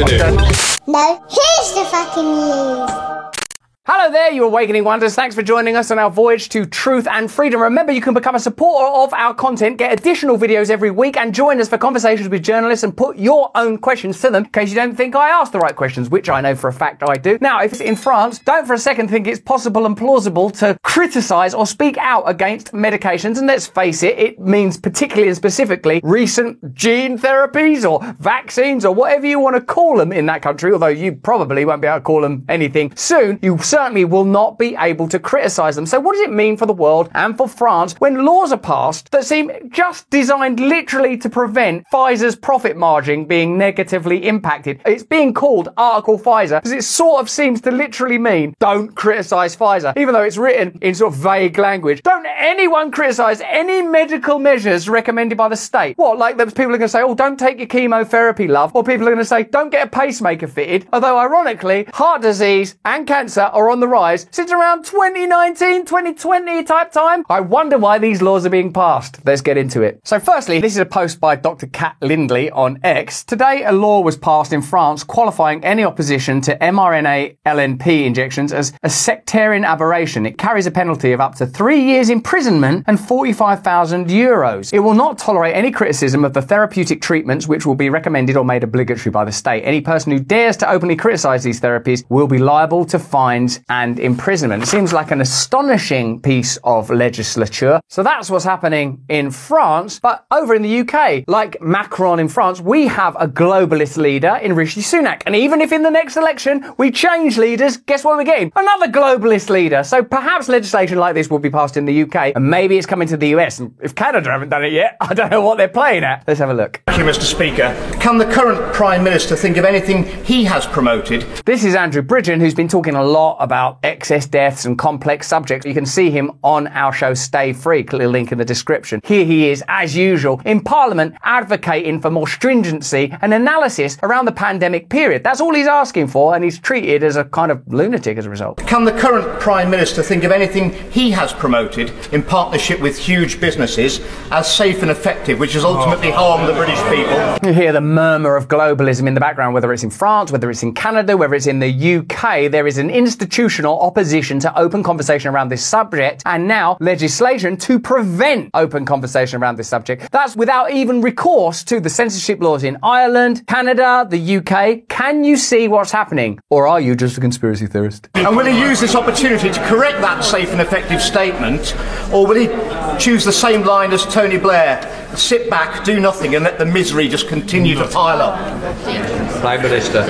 No, here's the fucking news. Hello there, you awakening wonders. Thanks for joining us on our voyage to truth and freedom. Remember, you can become a supporter of our content, get additional videos every week, and join us for conversations with journalists and put your own questions to them in case you don't think I asked the right questions, which I know for a fact I do. Now, if it's in France, don't for a second think it's possible and plausible to criticize or speak out against medications. And let's face it, it means particularly and specifically recent gene therapies or vaccines or whatever you want to call them in that country, although you probably won't be able to call them anything soon. You certainly will not be able to criticize them. So what does it mean for the world and for France when laws are passed that seem just designed literally to prevent Pfizer's profit margin being negatively impacted? It's being called Article Pfizer because it sort of seems to literally mean don't criticize Pfizer, even though it's written in sort of vague language. Don't anyone criticize any medical measures recommended by the state. What, like those people are going to say, oh, don't take your chemotherapy, love, or people are going to say, don't get a pacemaker fitted. Although ironically, heart disease and cancer are on the rise since around 2019, 2020 type time. I wonder why these laws are being passed. Let's get into it. So firstly, this is a post by Dr. Kat Lindley on X. Today, a law was passed in France qualifying any opposition to mRNA LNP injections as a sectarian aberration. It carries a penalty of up to three years imprisonment and 45,000 euros. It will not tolerate any criticism of the therapeutic treatments which will be recommended or made obligatory by the state. Any person who dares to openly criticize these therapies will be liable to fines and imprisonment. It seems like an astonishing piece of legislature. So that's what's happening in France. But over in the UK, like Macron in France, we have a globalist leader in Rishi Sunak. And even if in the next election we change leaders, guess what we're getting? Another globalist leader. So perhaps legislation like this will be passed in the UK and maybe it's coming to the US. And if Canada haven't done it yet, I don't know what they're playing at. Let's have a look. Thank you, Mr. Speaker. Can the current Prime Minister think of anything he has promoted This is Andrew Bridgen, who's been talking a lot about excess deaths and complex subjects. You can see him on our show Stay Free, click the link in the description. Here he is, as usual, in Parliament advocating for more stringency and analysis around the pandemic period. That's all he's asking for, and he's treated as a kind of lunatic as a result. Can the current Prime Minister think of anything he has promoted in partnership with huge businesses as safe and effective, which has ultimately oh. harmed the British people? You hear the murmur of globalism in the background, whether it's in France, whether it's in Canada, whether it's in the UK. There is an institutional opposition to open conversation around this subject, and now legislation to prevent open conversation around this subject. That's without even recourse to the censorship laws in Ireland, Canada, the UK. Can you see what's happening? Or are you just a conspiracy theorist? And will he use this opportunity to correct that safe and effective statement, or will he choose the same line as Tony Blair, sit back, do nothing, and let the misery just continue to pile up? Prime Minister.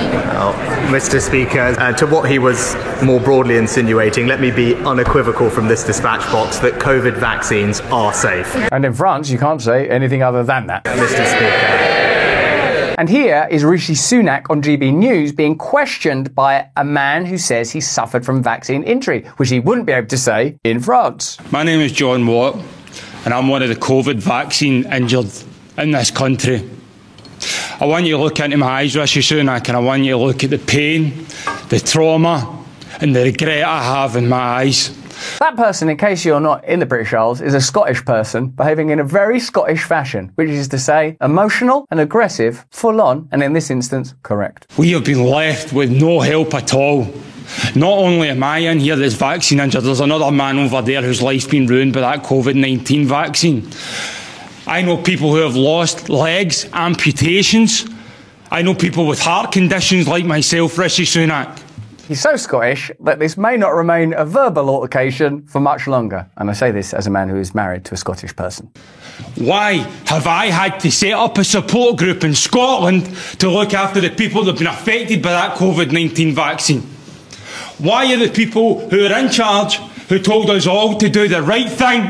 Mr. Speaker, uh, to what he was more broadly insinuating, let me be unequivocal from this dispatch box that COVID vaccines are safe. And in France, you can't say anything other than that. Mr. Speaker. And here is Rishi Sunak on GB News being questioned by a man who says he suffered from vaccine injury, which he wouldn't be able to say in France. My name is John Watt, and I'm one of the COVID vaccine injured in this country. I want you to look into my eyes, Rishi Sunak, and I want you to look at the pain, the trauma, and the regret I have in my eyes. That person, in case you're not in the British Isles, is a Scottish person behaving in a very Scottish fashion, which is to say, emotional and aggressive, full on, and in this instance, correct. We have been left with no help at all. Not only am I in here that's vaccine injured, there's another man over there whose life's been ruined by that COVID 19 vaccine. I know people who have lost legs, amputations. I know people with heart conditions like myself, Rishi Sunak. He's so Scottish that this may not remain a verbal altercation for much longer. And I say this as a man who is married to a Scottish person. Why have I had to set up a support group in Scotland to look after the people that have been affected by that COVID 19 vaccine? Why are the people who are in charge, who told us all to do the right thing,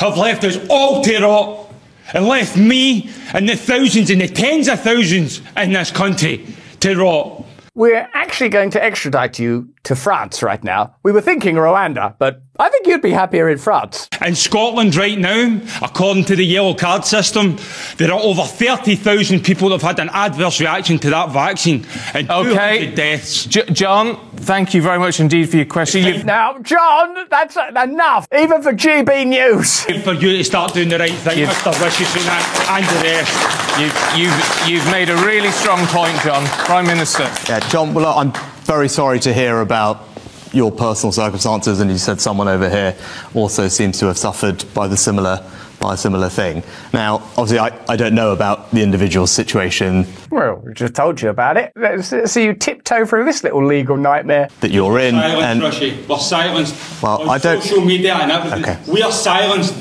have left us all to rot and left me and the thousands and the tens of thousands in this country to rot? We're actually going to extradite you to France right now. We were thinking Rwanda, but I think you'd be happier in France. In Scotland right now, according to the yellow card system, there are over 30,000 people that have had an adverse reaction to that vaccine and Okay. 200 deaths. J- John, thank you very much indeed for your question. You've, Now, John, that's enough, even for GB News. For you to start doing the right thing, You've- Mr. Rishi Sunak and the rest. you've, you've, you've made a really strong point, John. Prime Minister. Yeah, John, well, I'm very sorry to hear about your personal circumstances, and you said someone over here also seems to have suffered by the similar by a similar thing. Now, obviously, I, I don't know about the individual situation Well, we just told you about it. Let's let's see you tiptoe through this little legal nightmare. that you're in, Silenced, and Rishi. We're silenced. Well, on I don't- social media and everything. Okay. We are silenced.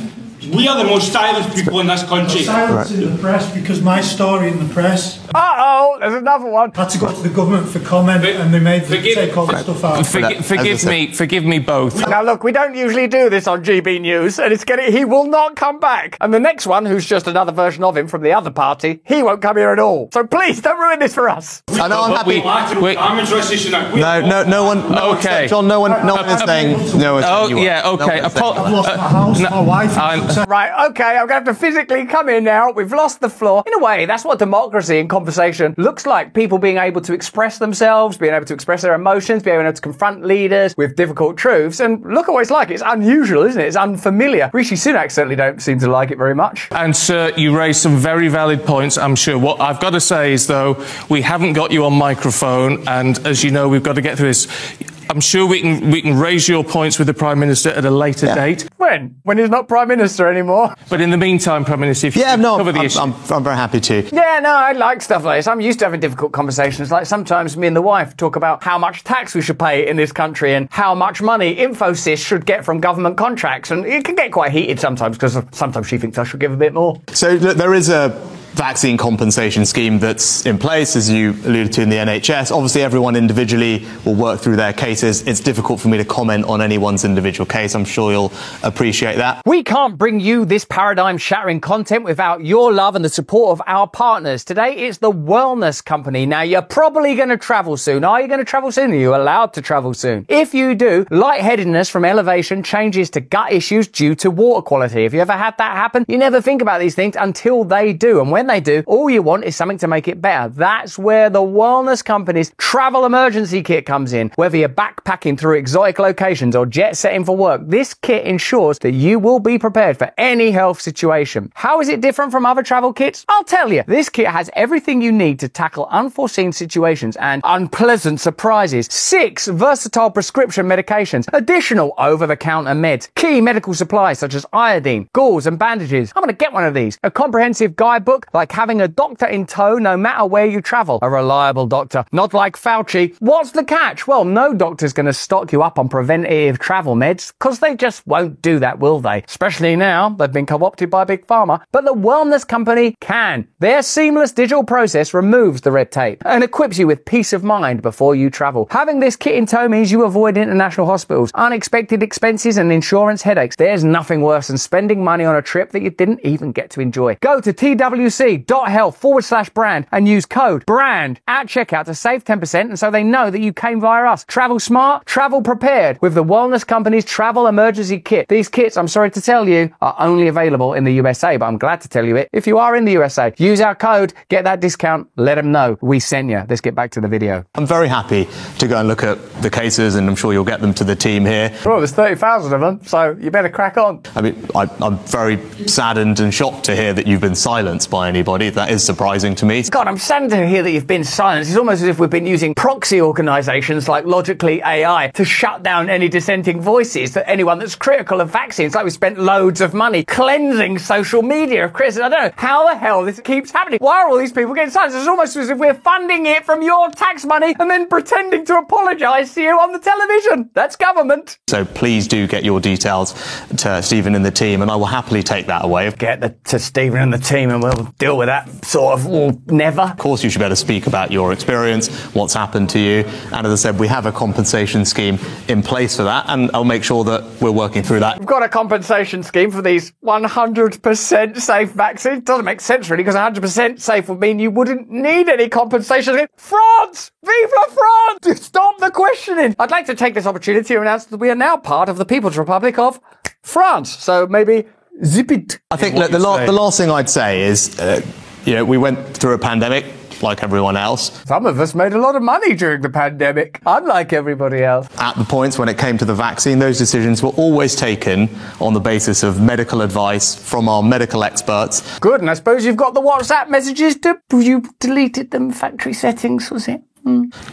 We are the most silenced people in this country. Silence in the press because my story in the press Uh oh, there's another one. had to go to the government for comment and they made them Forgive- take all the stuff out. Forgi- But, forgive said- me, forgive me both. Now look, we don't usually do this on GB News, and it's getting he will not come back. And the next one, who's just another version of him from the other party, he won't come here at all. So please don't ruin this for us. I know I'm happy. we- Collateral Wait. damage, Rishi Sunak. We- no, no, no one. No Okay. said- John, no one, no one is saying. No one. Oh, yeah, okay. Apo- I've lost my house, no, my wife. Right, okay, I'm going to have to physically come in now. We've lost the floor. In a way, that's what democracy and conversation looks like. People being able to express themselves, being able to express their emotions, being able to confront leaders with difficult truths. And look at what it's like. It's unusual, isn't it? It's unfamiliar. Rishi Sunak certainly don't seem to like it very much. And sir, you raised some very valid points, I'm sure. What I've got to say is, though, we haven't got you on microphone, and as you know, we've got to get through this. I'm sure we can we can raise your points with the Prime Minister at a later date. When? When he's not Prime Minister anymore? But in the meantime, Prime Minister, if you Yeah, could no, cover the I'm, issue. I'm, I'm very happy to. Yeah, no, I like stuff like this. I'm used to having difficult conversations. Like sometimes me and the wife talk about how much tax we should pay in this country and how much money Infosys should get from government contracts. And it can get quite heated sometimes because sometimes she thinks I should give a bit more. So look, there is a vaccine compensation scheme that's in place, as you alluded to in the NHS. Obviously, everyone individually will work through their cases. It's difficult for me to comment on anyone's individual case. I'm sure you'll appreciate that. We can't bring you this paradigm shattering content without your love and the support of our partners. Today it's the Wellness Company. Now you're probably going to travel soon. Are you going to travel soon? Are you allowed to travel soon? If you do, lightheadedness from elevation changes to gut issues due to water quality. If you ever had that happen, you never think about these things until they do. And when they do, all you want is something to make it better. That's where the Wellness Company's travel emergency kit comes in. Whether you're backpacking through exotic locations or jet setting for work, this kit ensures that you will be prepared for any health situation. How is it different from other travel kits? I'll tell you. This kit has everything you need to tackle unforeseen situations and unpleasant surprises. Six versatile prescription medications, additional over-the-counter meds, key medical supplies such as iodine, gauze and bandages. I'm going to get one of these. A comprehensive guidebook like having a doctor in tow no matter where you travel. A reliable doctor, not like Fauci. What's the catch? Well, no doctor's going to stock you up on preventative travel meds because they just won't do that, will they? Especially now they've been co-opted by Big Pharma. But the Wellness Company can. Their seamless digital process removes the red tape and equips you with peace of mind before you travel. Having this kit in tow means you avoid international hospitals, unexpected expenses and insurance headaches. There's nothing worse than spending money on a trip that you didn't even get to enjoy. Go to twc.health forward slash brand and use code BRAND at checkout to save 10% and so they know that you came via us. Travel smart, travel prepared with the Wellness Company's travel emergency kit. These kits, I'm sorry to tell you, are only available in the USA, but I'm glad to tell you it. If you are in the USA, use our code, get that discount, let them know we sent you. Let's get back to the video. I'm very happy to go and look at the cases, and I'm sure you'll get them to the team here. Well, there's 30,000 of them, so you better crack on. I mean, I, I'm very saddened and shocked to hear that you've been silenced by by anybody. That is surprising to me. God, I'm saddened to hear that you've been silenced. It's almost as if we've been using proxy organisations like Logically AI to shut down any dissenting voices, that anyone that's critical of vaccines. Like we spent loads of money cleansing social media of criticism. I don't know how the hell this keeps happening. Why are all these people getting silenced? It's almost as if we're funding it from your tax money and then pretending to apologise to you on the television. That's government. So please do get your details to Stephen and the team, and I will happily take that away. Get the, to Stephen and the team and we'll deal with that sort of well, never. Of course, you should be able to speak about your experience, what's happened to you, and as I said, we have a compensation scheme in place for that, and I'll make sure that we're working through that. We've got a compensation scheme for these 100% safe vaccines. Doesn't make sense really because 100% safe would mean you wouldn't need any compensation. France! Vive la France! Stop the questioning! I'd like to take this opportunity to announce that we are now part of the People's Republic of France. So maybe zip it. I think look, the, la- the last thing I'd say is, uh, you know, we went through a pandemic like everyone else. Some of us made a lot of money during the pandemic, unlike everybody else. At the points when it came to the vaccine, those decisions were always taken on the basis of medical advice from our medical experts. Good, and I suppose you've got the WhatsApp messages to you deleted them factory settings, was it?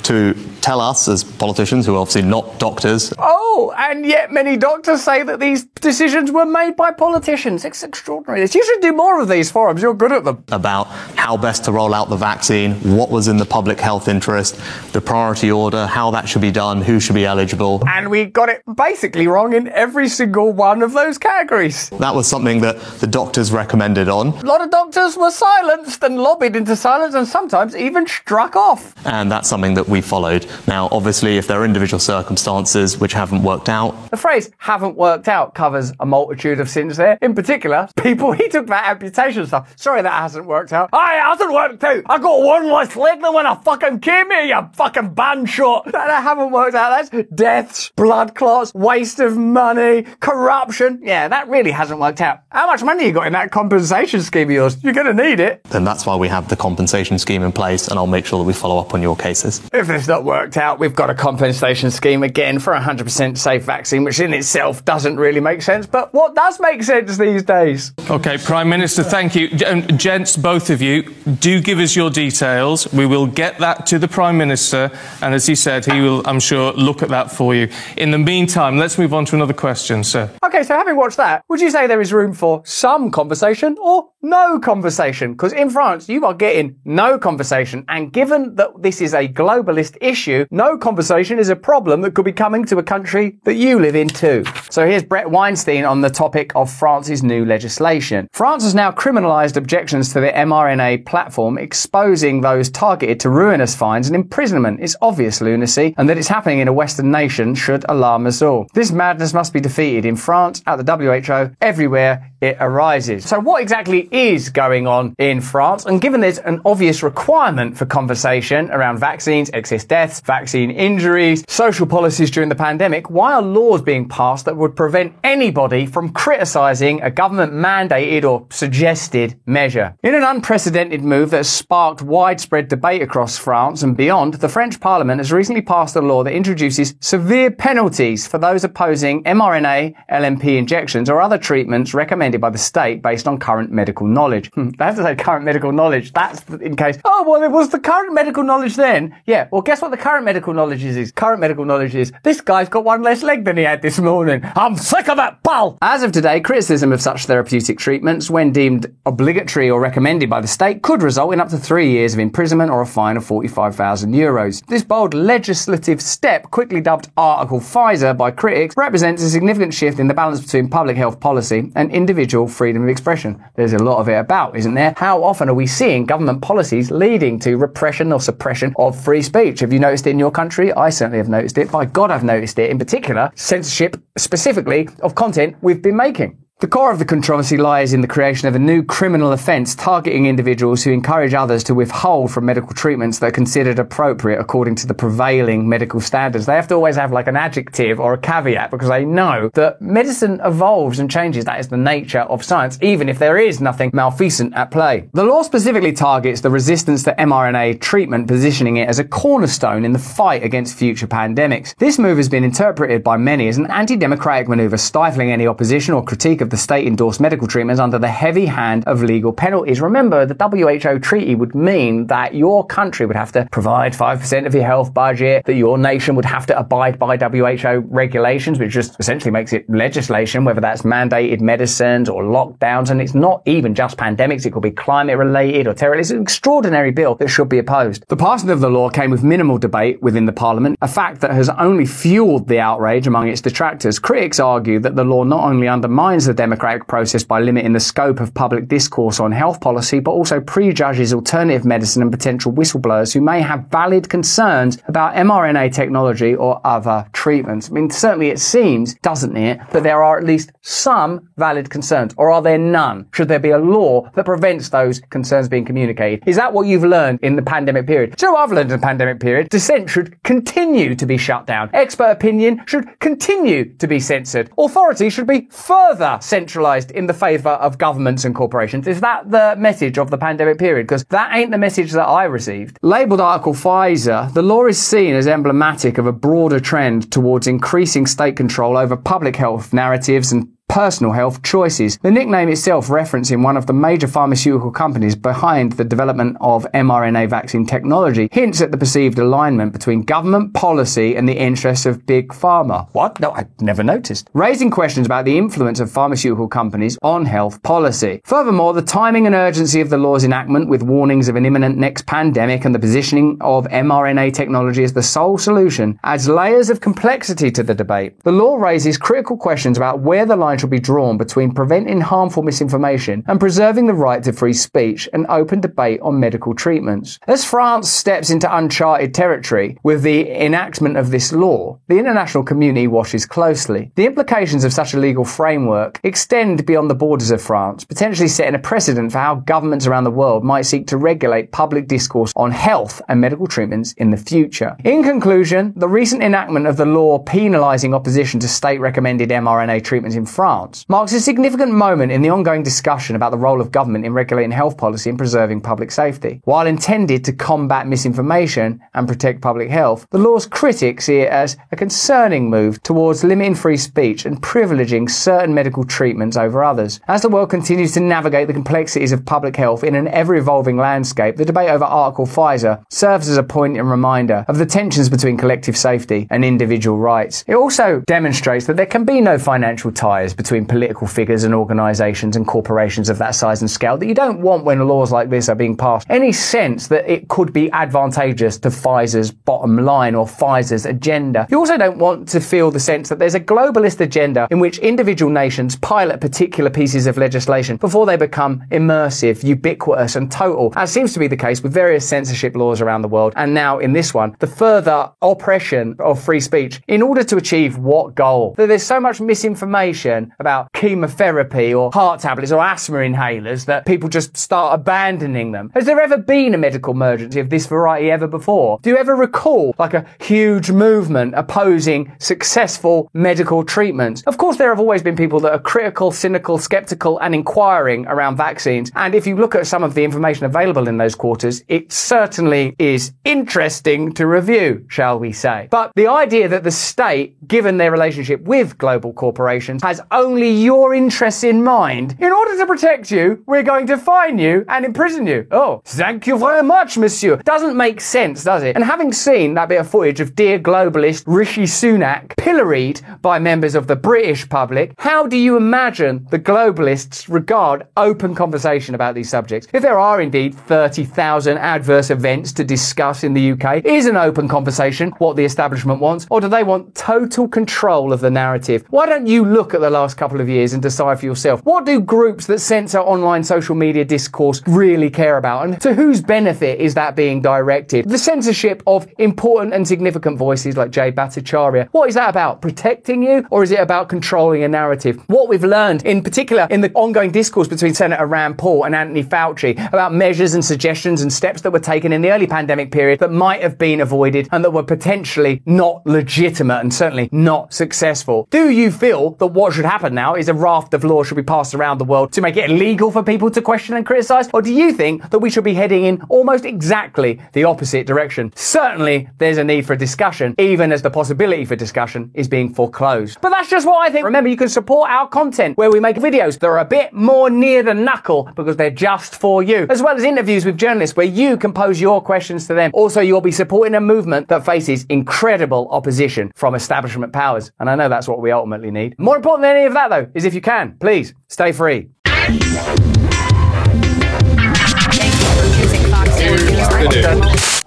To tell us as politicians, who are obviously not doctors, Oh, and yet many doctors say that these decisions were made by politicians. It's extraordinary. You should do more of these forums. You're good at them. about how best to roll out the vaccine, what was in the public health interest, the priority order, how that should be done, who should be eligible. And we got it basically wrong in every single one of those categories. That was something that the doctors recommended on, A lot of doctors were silenced and lobbied into silence and sometimes even struck off. and that's something that we followed. Now, obviously, if there are individual circumstances which haven't worked out, The phrase haven't worked out covers a multitude of sins there. In particular, people, he took that amputation stuff. Sorry that hasn't worked out. Aye, it hasn't worked out. I got one less leg than when I fucking came here, you fucking band shot. That, that haven't worked out. That's deaths, blood clots, waste of money, corruption. Yeah, that really hasn't worked out. How much money you got in that compensation scheme of yours? You're gonna need it. then that's why we have the compensation scheme in place, and I'll make sure that we follow up on your cases. If it's not worked out, we've got a compensation scheme again for a 100% safe vaccine, which in itself doesn't really make sense. But what does make sense these days? Okay, Prime Minister, thank you. G- um, Gents, both of you, do give us your details. We will get that to the Prime Minister, and as he said, he will, I'm sure, look at that for you. In the meantime, let's move on to another question, sir. Okay, so having watched that, would you say there is room for some conversation or no conversation? Because in France, you are getting no conversation. And given that this is a globalist issue, no conversation is a problem that could be coming to a country that you live in too. So here's Brett Weinstein on the topic of France's new legislation. France has now criminalised objections to the mRNA platform, exposing those targeted to ruinous fines and imprisonment. It's obvious lunacy, and that it's happening in a Western nation should alarm us all. This madness must be defeated in France, at the WHO, everywhere it arises. So what exactly is going on in France? And given there's an obvious requirement for conversation around vaccines, excess deaths, vaccine injuries, social policies during the pandemic, why are laws being passed that would prevent anybody from criticising a government mandated or suggested measure? In an unprecedented move that has sparked widespread debate across France and beyond, the French Parliament has recently passed a law that introduces severe penalties for those opposing mRNA, LNP injections or other treatments recommended by the state based on current medical knowledge. Hmm, I have to say current medical knowledge. That's in case, oh, well, it was the current medical knowledge then. Yeah, well, guess what the current medical knowledge is? is current medical knowledge is this guy's got one less leg than he had this morning. I'm sick of it, pal! As of today, criticism of such therapeutic treatments, when deemed obligatory or recommended by the state, could result in up to three years of imprisonment or a fine of 45,000 euros. This bold legislative step, quickly dubbed Article Pfizer by critics, represents a significant shift in the balance between public health policy and individual freedom of expression. There's a lot of it about, isn't there? How often are we seeing government policies leading to repression or suppression of free speech? Have you noticed it in your country? I certainly have noticed it. By God, I've noticed it. In particular, censorship specifically of content we've been making. The core of the controversy lies in the creation of a new criminal offence targeting individuals who encourage others to withhold from medical treatments that are considered appropriate according to the prevailing medical standards. They have to always have like an adjective or a caveat because they know that medicine evolves and changes. That is the nature of science, even if there is nothing malfeasant at play. The law specifically targets the resistance to mRNA treatment, positioning it as a cornerstone in the fight against future pandemics. This move has been interpreted by many as an anti-democratic maneuver stifling any opposition or critique of the state endorsed medical treatments under the heavy hand of legal penalties. Remember, the WHO treaty would mean that your country would have to provide 5% of your health budget, that your nation would have to abide by WHO regulations, which just essentially makes it legislation, whether that's mandated medicines or lockdowns. And it's not even just pandemics. It could be climate related or terror. It's an extraordinary bill that should be opposed. The passing of the law came with minimal debate within the parliament, a fact that has only fueled the outrage among its detractors. Critics argue that the law not only undermines the democratic process by limiting the scope of public discourse on health policy, but also prejudges alternative medicine and potential whistleblowers who may have valid concerns about mRNA technology or other treatments. I mean, certainly it seems, doesn't it, that there are at least some valid concerns, or are there none? Should there be a law that prevents those concerns being communicated? Is that what you've learned in the pandemic period? Know I've learned in the pandemic period? Dissent should continue to be shut down. Expert opinion should continue to be censored. Authority should be further centralized in the favor of governments and corporations. Is that the message of the pandemic period? Because that ain't the message that I received. Labeled Article Pfizer, the law is seen as emblematic of a broader trend towards increasing state control over public health narratives and personal health choices. The nickname itself referencing one of the major pharmaceutical companies behind the development of mRNA vaccine technology hints at the perceived alignment between government policy and the interests of big pharma. What? No, I never noticed. Raising questions about the influence of pharmaceutical companies on health policy. Furthermore, the timing and urgency of the law's enactment with warnings of an imminent next pandemic and the positioning of mRNA technology as the sole solution adds layers of complexity to the debate. The law raises critical questions about where the line should be drawn between preventing harmful misinformation and preserving the right to free speech and open debate on medical treatments. As France steps into uncharted territory with the enactment of this law, the international community watches closely. The implications of such a legal framework extend beyond the borders of France, potentially setting a precedent for how governments around the world might seek to regulate public discourse on health and medical treatments in the future. In conclusion, the recent enactment of the law penalising opposition to state recommended mRNA treatments in France marks a significant moment in the ongoing discussion about the role of government in regulating health policy and preserving public safety. While intended to combat misinformation and protect public health, the law's critics see it as a concerning move towards limiting free speech and privileging certain medical treatments over others. As the world continues to navigate the complexities of public health in an ever evolving landscape, the debate over Article Pfizer serves as a poignant reminder of the tensions between collective safety and individual rights. It also demonstrates that there can be no financial ties between political figures and organisations and corporations of that size and scale that you don't want when laws like this are being passed. Any sense that it could be advantageous to Pfizer's bottom line or Pfizer's agenda. You also don't want to feel the sense that there's a globalist agenda in which individual nations pilot particular pieces of legislation before they become immersive, ubiquitous and total, as seems to be the case with various censorship laws around the world. And now in this one, the further oppression of free speech in order to achieve what goal? That there's so much misinformation about chemotherapy or heart tablets or asthma inhalers that people just start abandoning them. Has there ever been a medical emergency of this variety ever before? Do you ever recall like a huge movement opposing successful medical treatments? Of course, there have always been people that are critical, cynical, skeptical and inquiring around vaccines. And if you look at some of the information available in those quarters, it certainly is interesting to review, shall we say. But the idea that the state, given their relationship with global corporations, has only your interests in mind. In order to protect you, we're going to fine you and imprison you. Oh, thank you very much, monsieur. Doesn't make sense, does it? And having seen that bit of footage of dear globalist Rishi Sunak pilloried by members of the British public, how do you imagine the globalists regard open conversation about these subjects? If there are indeed 30,000 adverse events to discuss in the UK, is an open conversation what the establishment wants, or do they want total control of the narrative? Why don't you look at the couple of years and decide for yourself what do groups that censor online social media discourse really care about, and to whose benefit is that being directed? The censorship of important and significant voices like Jay Bhattacharya. What is that about? Protecting you, or is it about controlling a narrative? What we've learned, in particular, in the ongoing discourse between Senator Rand Paul and Anthony Fauci about measures and suggestions and steps that were taken in the early pandemic period that might have been avoided and that were potentially not legitimate and certainly not successful. Do you feel that what should happen now is a raft of laws should be passed around the world to make it illegal for people to question and criticize? Or do you think that we should be heading in almost exactly the opposite direction? Certainly, there's a need for discussion, even as the possibility for discussion is being foreclosed. But that's just what I think. Remember, you can support our content where we make videos that are a bit more near the knuckle because they're just for you, as well as interviews with journalists where you can pose your questions to them. Also, you'll be supporting a movement that faces incredible opposition from establishment powers. And I know that's what we ultimately need. More important than of that, though, is if you can, please stay free.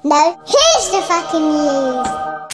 No, here's the fucking news.